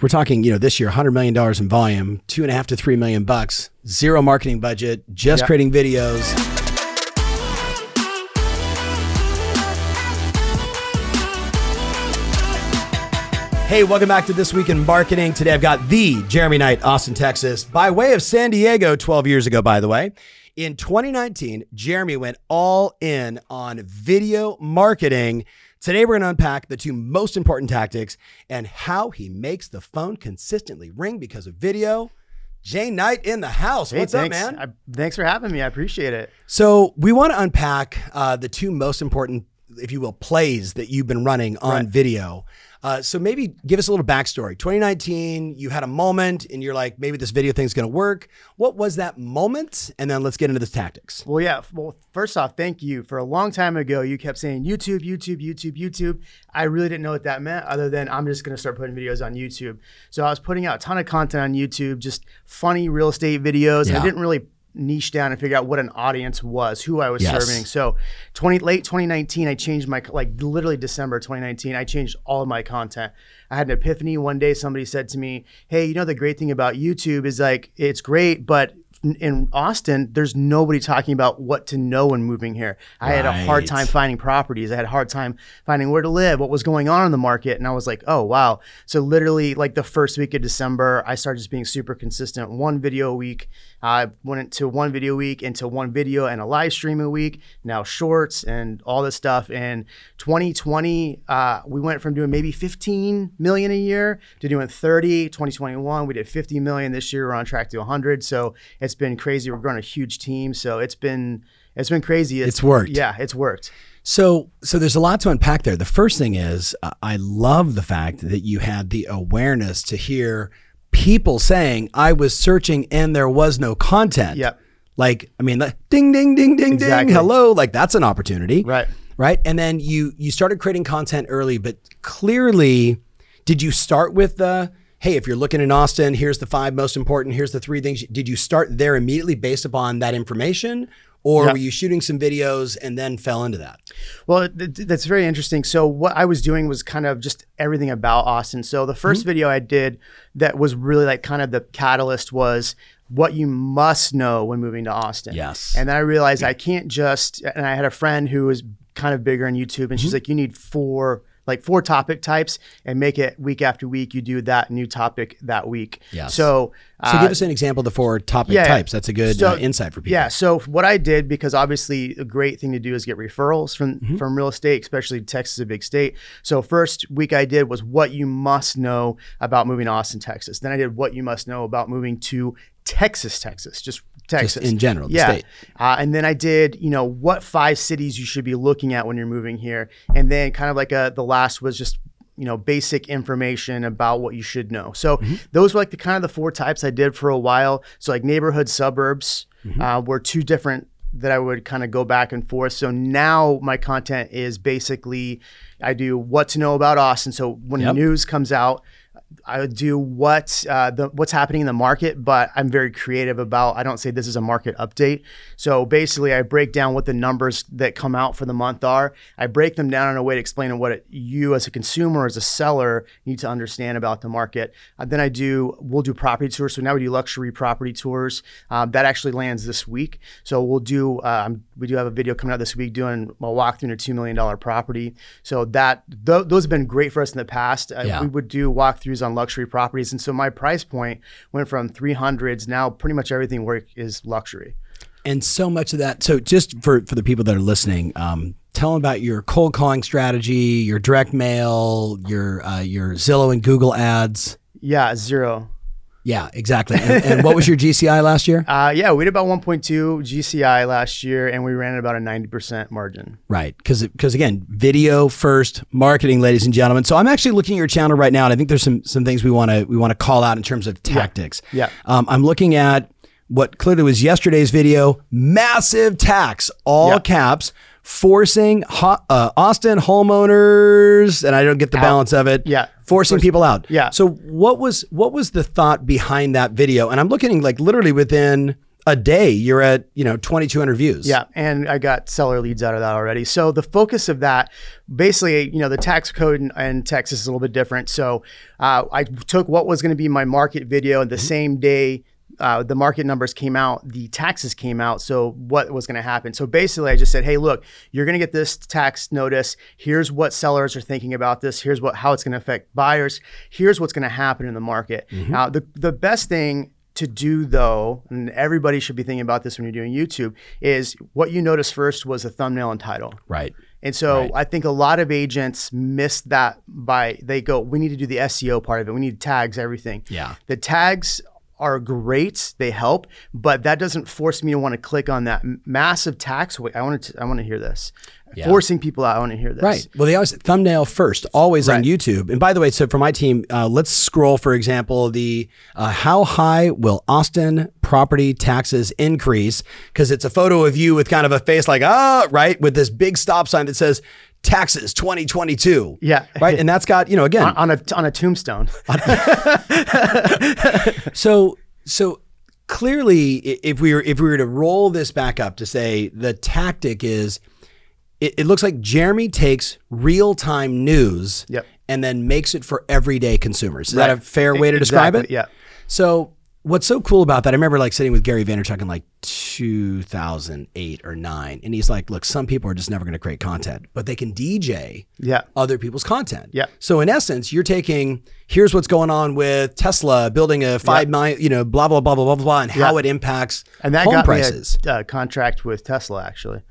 We're talking, you know, this year, $100 million in volume, two and a half to three million bucks, zero marketing budget, just Yep. creating videos. Hey, welcome back to This Week in Marketing. Today I've got the Jeremy Knight, Austin, Texas, by way of San Diego 12 years ago, by the way. In 2019, Jeremy went all in on video marketing. Today we're going to unpack the two most important tactics and how he makes the phone consistently ring because of video. Jay Knight in the house. Hey, What's thanks. up, man? I, thanks for having me. I appreciate it. So we want to unpack uh, the two most important, if you will, plays that you've been running on Right. video. Uh, so maybe give us a little backstory. 2019, you had a moment, and you're like, maybe this video thing's going to work. What was that moment? And then let's get into the tactics. Well, yeah. Well, first off, thank you. For a long time ago, you kept saying YouTube, YouTube, YouTube, YouTube. I really didn't know what that meant, other than I'm just going to start putting videos on YouTube. So I was putting out a ton of content on YouTube, just funny real estate videos. Yeah. I didn't really niche down and figure out what an audience was, who I was Yes. serving. So 20 late 2019, I changed my like literally December 2019, I changed all of my content. I had an epiphany one day. Somebody said to me, "Hey, you know the great thing about YouTube is like it's great, but in- in Austin, there's nobody talking about what to know when moving here. I had a hard time finding properties. I had a hard time finding where to live, what was going on in the market. And I was like, oh, wow. So, literally, like the first week of December, I started just being super consistent. One video a week. I went to one video a week into one video and a live stream a week. Now, shorts and all this stuff. And 2020, uh, we went from doing maybe 15 million a year to doing 30. 2021, we did 50 million. This year, we're on track to 100. So, it's been crazy. We're growing a huge team. So, it's been. It's been crazy. It's worked. Yeah, it's worked. So, so there's a lot to unpack there. The first thing is, uh, I love the fact that you had the awareness to hear people saying, "I was searching and there was no content." Yep. Like, I mean, like, ding, ding, ding, ding, Exactly. ding. Hello, like that's an opportunity, Right. Right. And then you you started creating content early, but clearly, did you start with the Hey, if you're looking in Austin, here's the five most important. Here's the three things. Did you start there immediately based upon that information, or Yeah. were you shooting some videos and then fell into that? Well, th- th- that's very interesting. So what I was doing was kind of just everything about Austin. So the 1st Mm-hmm. video I did that was really like kind of the catalyst was what you must know when moving to Austin. Yes. And then I realized I can't just and I had a friend who was kind of bigger on YouTube and she's Mm-hmm. like you need four like four topic types and make it week after week you do that new topic that week. Yeah. So So uh, give us an example of the four topic yeah, types. That's a good So- uh, insight for people. Yeah. So what I did, because obviously a great thing to do is get referrals from Mm-hmm. from real estate, especially Texas is a big state. So first week I did was what you must know about moving to Austin, Texas. Then I did what you must know about moving to Texas, Texas, just Texas in general, the yeah. state. Uh, and then I did, you know, what five cities you should be looking at when you're moving here. And then kind of like a, the last was just, you know, basic information about what you should know. So Mm-hmm. those were like the kind of the four types I did for a while. So like neighborhood suburbs Mm-hmm. uh, were two different that I would kind of go back and forth. So now my content is basically I do what to know about Austin. So when Yep. news comes out, I would do what uh, the what's happening in the market, but I'm very creative about. I don't say this is a market update. So basically, I break down what the numbers that come out for the month are. I break them down in a way to explain what it, you, as a consumer, as a seller, need to understand about the market. Uh, then I do. We'll do property tours. So now we do luxury property tours. Um, that actually lands this week. So we'll do. Um, we do have a video coming out this week doing a walkthrough in a two million dollar property. So that th- those have been great for us in the past. Uh, Yeah. we would do walkthroughs on luxury properties. And so my price point went from 300s. Now pretty much everything work is luxury. And so much of that. So just for, for the people that are listening, um, tell them about your cold calling strategy, your direct mail, your uh, your Zillow and Google ads. Yeah, zero. Yeah, exactly. And, and what was your GCI last year? Uh, yeah, we did about 1.2 GCI last year, and we ran at about a 90% margin. Right, because because again, video first, marketing, ladies and gentlemen. So I'm actually looking at your channel right now, and I think there's some some things we want to we want to call out in terms of tactics. Yeah. Um, I'm looking at what clearly was yesterday's video. Massive tax, all Yeah. caps, forcing ho- uh, Austin homeowners, and I don't get the balance of it. Yeah. forcing people out. Yeah. So what was what was the thought behind that video? And I'm looking like literally within a day you're at you know 2200 views Yeah, and I got seller leads out of that already. So the focus of that, basically, you know, the tax code in, in Texas is a little bit different. So uh, I took what was going to be my market video, and the same day uh, the market numbers came out, the taxes came out. So what was going to happen? So basically, I just said, hey, look, you're going to get this tax notice. Here's what sellers are thinking about this. Here's what how it's going to affect buyers. Here's what's going to happen in the market. Now, the the best thing to do though, and everybody should be thinking about this when you're doing YouTube, is what you notice first was the thumbnail and title. right And so Right. I think a lot of agents miss that by they go, we need to do the SEO part of it. We need tags, everything. Yeah. The tags are great, they help, but that doesn't force me to want to click on that massive tax. Wait, I want to I want to hear this. Forcing people out, I want to hear this. Right. Well, they always thumbnail first, always on YouTube. And by the way, so for my team, uh, let's scroll, for example, the uh, how high will Austin property taxes increase? Because it's a photo of you with kind of a face like, ah, right, with this big stop sign that says taxes 2022. Yeah. Right. And that's got, you know, again, On a on a tombstone. So so clearly, if we were if we were to roll this back up to say the tactic is, it, it looks like Jeremy takes real time news Yep. and then makes it for everyday consumers. Is that a fair way to describe it? Yeah. So what's so cool about that? I remember like sitting with Gary Vaynerchuk in like 2008 or nine, and he's like, "Look, some people are just never going to create content, but they can DJ Yeah. other people's content. Yeah. So in essence, you're taking here's what's going on with Tesla building a five million, you know, blah blah blah blah blah blah, and how it impacts And that home got prices. me a uh, contract with Tesla actually.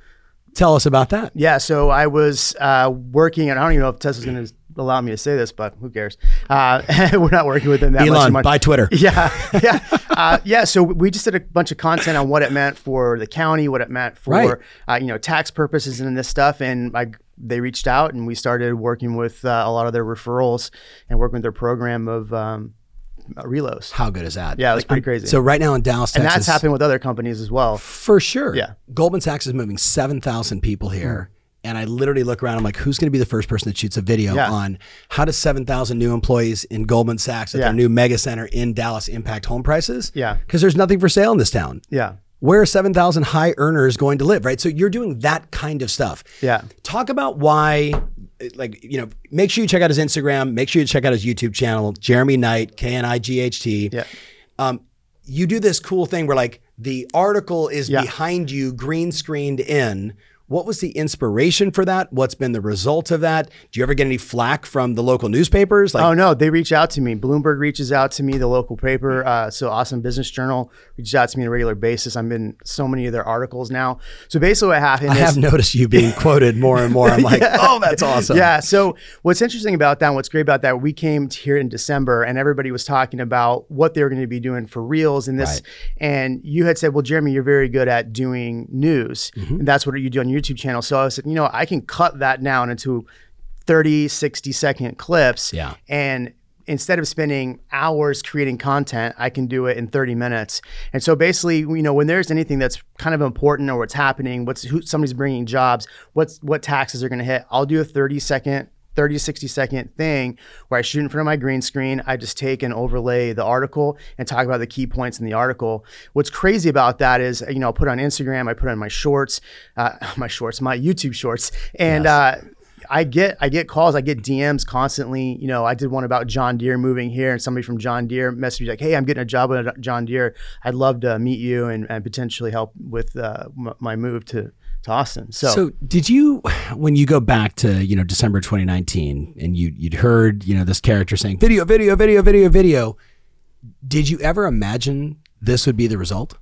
Tell us about that. Yeah, so I was uh, working, and I don't even know if Tesla's going to allow me to say this, but who cares? Uh, we're not working with them that much. Elon, anymore. buy Twitter. Yeah, yeah, uh, yeah. So we just did a bunch of content on what it meant for the county, what it meant for Right. uh, you know tax purposes and this stuff. And I, they reached out, and we started working with uh, a lot of their referrals and working with their program of um, relos. How good is that? Yeah, that's pretty I'm- crazy. So right now in Dallas, And that's happening with other companies as well. for sure. Yeah. Goldman Sachs is moving seven thousand people here. And I literally look around. I'm like, who's going to be the first person that shoots a video Yeah. on how does 7,000 new employees in Goldman Sachs at Yeah. their new mega center in Dallas impact home prices? Yeah. Because there's nothing for sale in this town. Yeah, where are 7,000 high earners going to live, right? So you're doing that kind of stuff. Yeah. Talk about why, like, you know, make sure you check out his Instagram, make sure you check out his YouTube channel, Jeremy Knight, K N I G H T. Yeah. Um, you do this cool thing where, like, the article is Yeah. behind you, green screened in. What was the inspiration for that? What's been the result of that? Do you ever get any flack from the local newspapers? Like, oh no, they reach out to me. Bloomberg reaches out to me, the local paper. Uh, so Austin Business Journal reaches out to me on a regular basis. I'm in so many of their articles now. So basically, what happened is I is have noticed you being quoted more and more. I'm like, oh, that's awesome. Yeah. So what's interesting about that, and what's great about that, we came here in December, and everybody was talking about what they were going to be doing for reels and this. Right. And you had said, "Well, Jeremy, you're very good at doing news, Mm-hmm. and that's what you do on your YouTube channel." So I said, you know, I can cut that down into 30, 60 second clips. Yeah. And instead of spending hours creating content, I can do it in 30 minutes. And so basically, you know, when there's anything that's kind of important or what's happening, what's who somebody's bringing jobs, what's what taxes are going to hit, I'll do a 30 second 30 to 60 second thing where I shoot in front of my green screen. I just take and overlay the article and talk about the key points in the article. What's crazy about that is, you know, I'll put on Instagram, I put on my shorts, uh, my shorts, my YouTube shorts. And, uh, I get I get calls, I get DMs constantly. You know, I did one about John Deere moving here, and somebody from John Deere messaged me like, "Hey, I'm getting a job with John Deere. I'd love to meet you and, and potentially help with uh, my move to to Austin." So, So did you, when you go back to you know December 2019, and you you'd heard you know this character saying video, video, video, video, video, did you ever imagine this would be the result?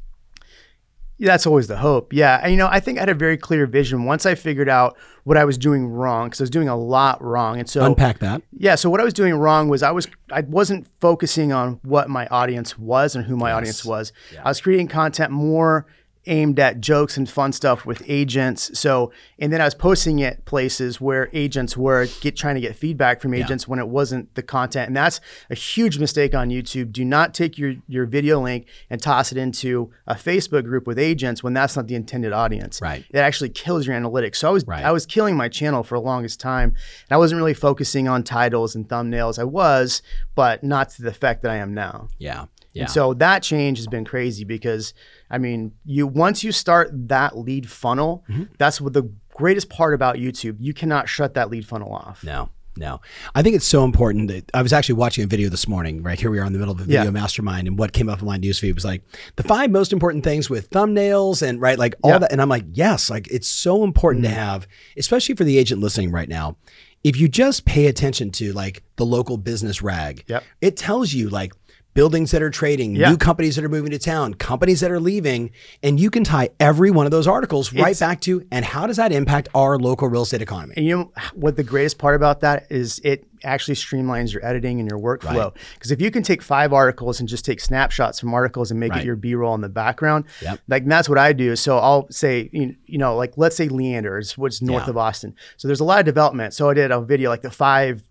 Yeah, that's always the hope. Yeah. And, you know, I think I had a very clear vision once I figured out what I was doing wrong because I was doing a lot wrong. And so, Unpack that. yeah. So what I was doing wrong was I was I wasn't focusing on what my audience was and who my audience was. I was creating content more aimed at jokes and fun stuff with agents. So and then I was posting it places where agents were get trying to get feedback from agents when it wasn't the content. And that's a huge mistake on YouTube. Do not take your your video link and toss it into a Facebook group with agents when that's not the intended audience. Right. It actually kills your analytics. So I was Right. I was killing my channel for the longest time. And I wasn't really focusing on titles and thumbnails. I was, but not to the effect that I am now. Yeah. Yeah. And so that change has been crazy because I mean, you once you start that lead funnel, Mm-hmm. that's what the greatest part about YouTube. You cannot shut that lead funnel off. No, no. I think it's so important that I was actually watching a video this morning, right? Here we are in the middle of a video Yeah. mastermind, and what came up in my newsfeed was like the five most important things with thumbnails and right, like all Yeah. that. And I'm like, yes, like it's so important to have, especially for the agent listening right now. If you just pay attention to like the local business rag, Yep. it tells you like buildings that are trading, Yeah. new companies that are moving to town, companies that are leaving, and you can tie every one of those articles right back to and how does that impact our local real estate economy? And you know what the greatest part about that is it actually streamlines your editing and your workflow. Because if you can take five articles and just take snapshots from articles and make Right. it your B-roll in the background, Yep. like that's what I do. So I'll say, you you know, like let's say Leander is what's north Yeah. of Austin. So there's a lot of development. So I did a video like the five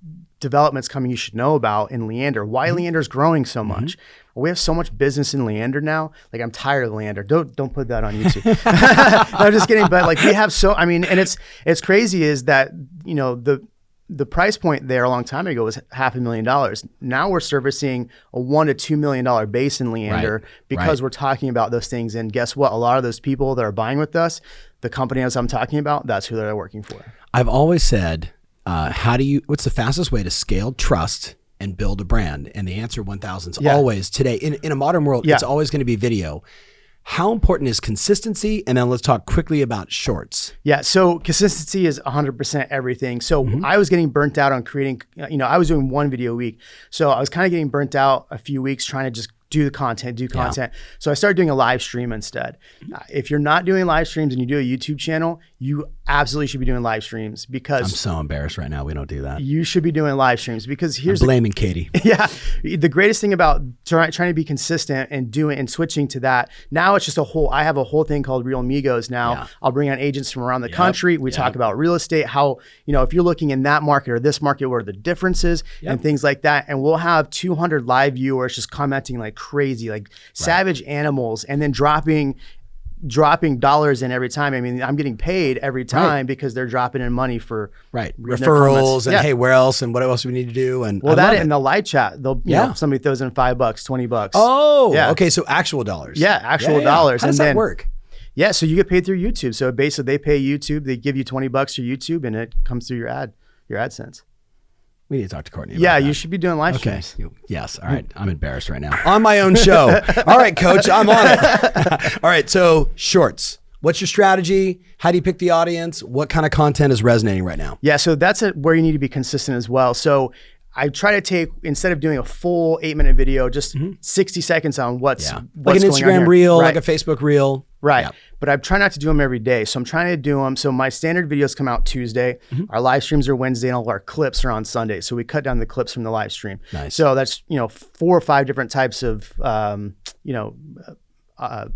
developments coming you should know about in Leander. Why Mm-hmm. Leander's growing so much. We have so much business in Leander now. Like I'm tired of Leander. Don't don't put that on YouTube. I'm just kidding. But like we have so I mean, and it's it's crazy is that you know the the price point there a long time ago was half a million dollars. Now we're servicing a one to two million dollar base in Leander Right, because right. we're talking about those things. And guess what? A lot of those people that are buying with us, the companies I'm talking about, that's who they're working for. I've always said, uh, how do you? What's the fastest way to scale trust and build a brand? And the answer, one thousand, is Yeah. always today in in a modern world. Yeah. It's always going to be video. How important is consistency? And then let's talk quickly about shorts. Yeah, so consistency is 100% everything. So Mm-hmm. I was getting burnt out on creating, you know, I was doing one video a week. So I was kind of getting burnt out a few weeks trying to just do the content, do content. So I started doing a live stream instead. Uh, if you're not doing live streams and you do a YouTube channel, you absolutely should be doing live streams because I'm so embarrassed right now. We don't do that. you should be doing live streams because here's the Blaming Katie. yeah the greatest thing about try, trying to be consistent and doing and switching to that now it's just a whole i have a whole thing called real amigos now Yeah. i'll bring on agents from around the country we talk about real estate how you know if you're looking in that market or this market what are the differences and things like that and we'll have 200 live viewers just commenting like crazy like savage animals and then dropping dropping dollars in every time i mean i'm getting paid every time because they're dropping in money for Right. Referrals and Yeah. hey, where else and what else do we need to do? And well, I that in the live chat, they'll you Yeah. know somebody throws in five bucks, twenty bucks. Oh, Yeah. okay. So actual dollars. Yeah, actual dollars. How does And that then- work? yeah. So you get paid through YouTube. So basically, they pay YouTube. They give you twenty bucks for YouTube, and it comes through your ad, your AdSense. We need to talk to Courtney. Yeah, that. you should be doing live Okay. streams. Yes. All right. I'm embarrassed right now. On my own show. All right, coach, I'm on it. All right. So, shorts. What's your strategy? How do you pick the audience? What kind of content is resonating right now? Yeah, so that's a, where you need to be consistent as well. So I try to take instead of doing a full eight minute video, just sixty seconds on what's Mm-hmm. Yeah. what's like an Instagram reel, Right. like a Facebook reel. Right. Yeah. But I try not to do them every day. So I'm trying to do them. So my standard videos come out Tuesday. Mm-hmm. Our live streams are Wednesday and all our clips are on Sunday. So we cut down the clips from the live stream. Nice. So that's, you know, four or five different types of, um, you know, uh,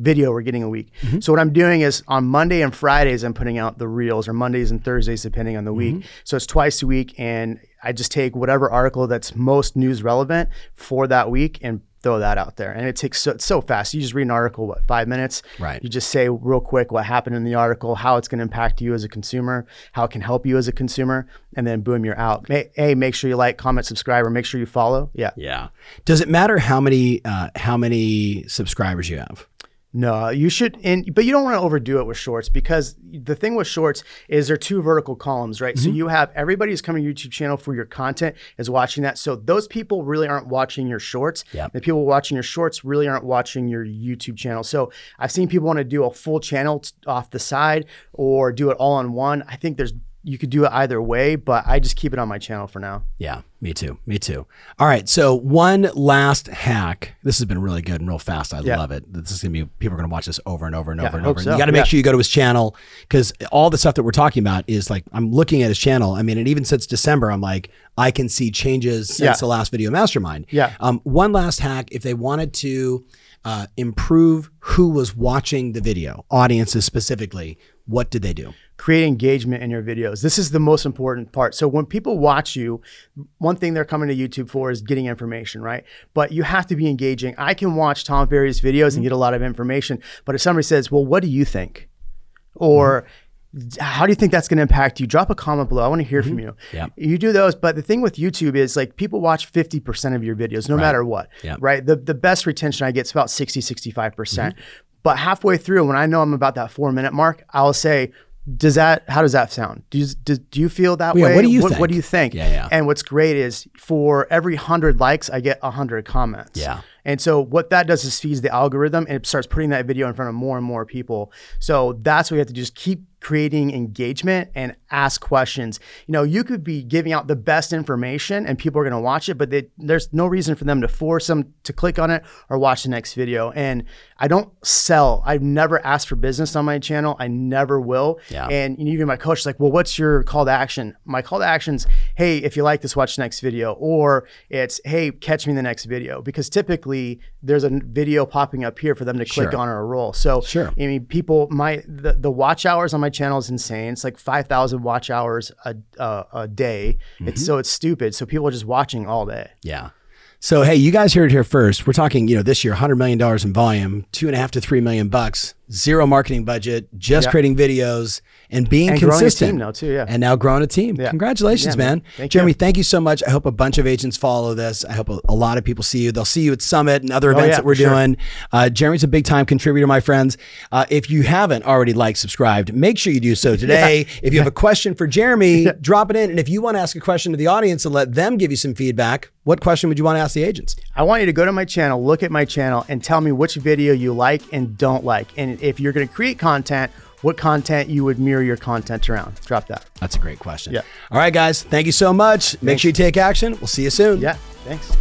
video we're getting a week. Mm-hmm. So what I'm doing is on Monday and Fridays, I'm putting out the reels or Mondays and Thursdays, depending on the Mm-hmm. week. So it's twice a week. And I just take whatever article that's most news relevant for that week and throw that out there. And it takes so, so fast. You just read an article, what, five minutes? Right. You just say real quick what happened in the article, how it's going to impact you as a consumer, how it can help you as a consumer, and then boom, you're out. Ma- Hey, make sure you like, comment, subscribe, or make sure you follow. Yeah. Yeah. Does it matter how many uh, how many subscribers you have? No, you should, and but you don't want to overdo it with shorts because the thing with shorts is they're two vertical columns, right? Mm-hmm. So you have everybody who's coming to your YouTube channel for your content is watching that. So those people really aren't watching your shorts. Yep. The people watching your shorts really aren't watching your YouTube channel. So I've seen people want to do a full channel t- off the side or do it all on one. I think there's you could do it either way, but I just keep it on my channel for now. Yeah, me too. Me too. All right. So one last hack. This has been really good and real fast. I Yeah. love it. This is gonna be people are gonna watch this over and over and Yeah, over and over. so. You got to make Yeah. sure you go to his channel because all the stuff that we're talking about is like I'm looking at his channel. I mean, and even since December, I'm like I can see changes since the last video mastermind. Yeah. Um, one last hack. If they wanted to uh, improve who was watching the video, audiences specifically, what did they do? Create engagement in your videos. This is the most important part. So when people watch you, one thing they're coming to YouTube for is getting information, right? But you have to be engaging. I can watch Tom Ferry's videos and get a lot of information, but if somebody says, "Well, what do you think?" or how do you think that's going to impact you? Drop a comment below. I want to hear from you. Mm-hmm. Yeah. You do those, but the thing with YouTube is like people watch 50% of your videos no matter what. Yeah. Right? The the best retention I get is about 60 65%. Mm-hmm. percent But halfway through when I know I'm about that 4 minute mark, I'll say does that how does that sound? Do you do, do you feel that Yeah, way? what do you what, think? do you think? Yeah, yeah. And what's great is for every 100 likes, I get 100 comments. Yeah. And so what that does is feeds the algorithm and it starts putting that video in front of more and more people. So that's what you have to just keep creating engagement and ask questions. You know, you could be giving out the best information and people are going to watch it, but they, there's no reason for them to force them to click on it or watch the next video. And I don't sell. I've never asked for business on my channel. I never will. Yeah. And even my coach is like, well, what's your call to action? My call to action's, hey, if you like this, watch the next video. Or it's, hey, catch me in the next video. Because typically there's a video popping up here for them to click Sure. on or a roll. So Sure. I mean, people, my the, the watch hours on my channel is insane. It's like five thousand watch hours a uh, a day. Mm-hmm. It's so it's stupid. So people are just watching all day. Yeah. So hey, you guys heard it here first. We're talking, you know, this year, hundred million dollars in volume, two and a half to three million bucks, zero marketing budget, just Yeah. creating videos and being And growing a consistent. team now too. Yeah. And now growing a team. Yeah. Congratulations, Yeah, man. man. Thank Jeremy, you. thank you so much. I hope a bunch of agents follow this. I hope a, a lot of people see you. They'll see you at Summit and other events Oh, that we're sure. doing. Uh, Jeremy's a big time contributor, my friends. Uh, if you haven't already liked, subscribed, make sure you do so today. If you have a question for Jeremy, drop it in. And if you want to ask a question to the audience and let them give you some feedback, what question would you want to ask the agents? I want you to go to my channel, look at my channel, and tell me which video you like and don't like. And if you're going to create content, what content you would mirror your content around. Drop that. That's a great question. Yeah. All right, guys. Thank you so much. Make sure you take action. We'll see you soon. Yeah. Thanks.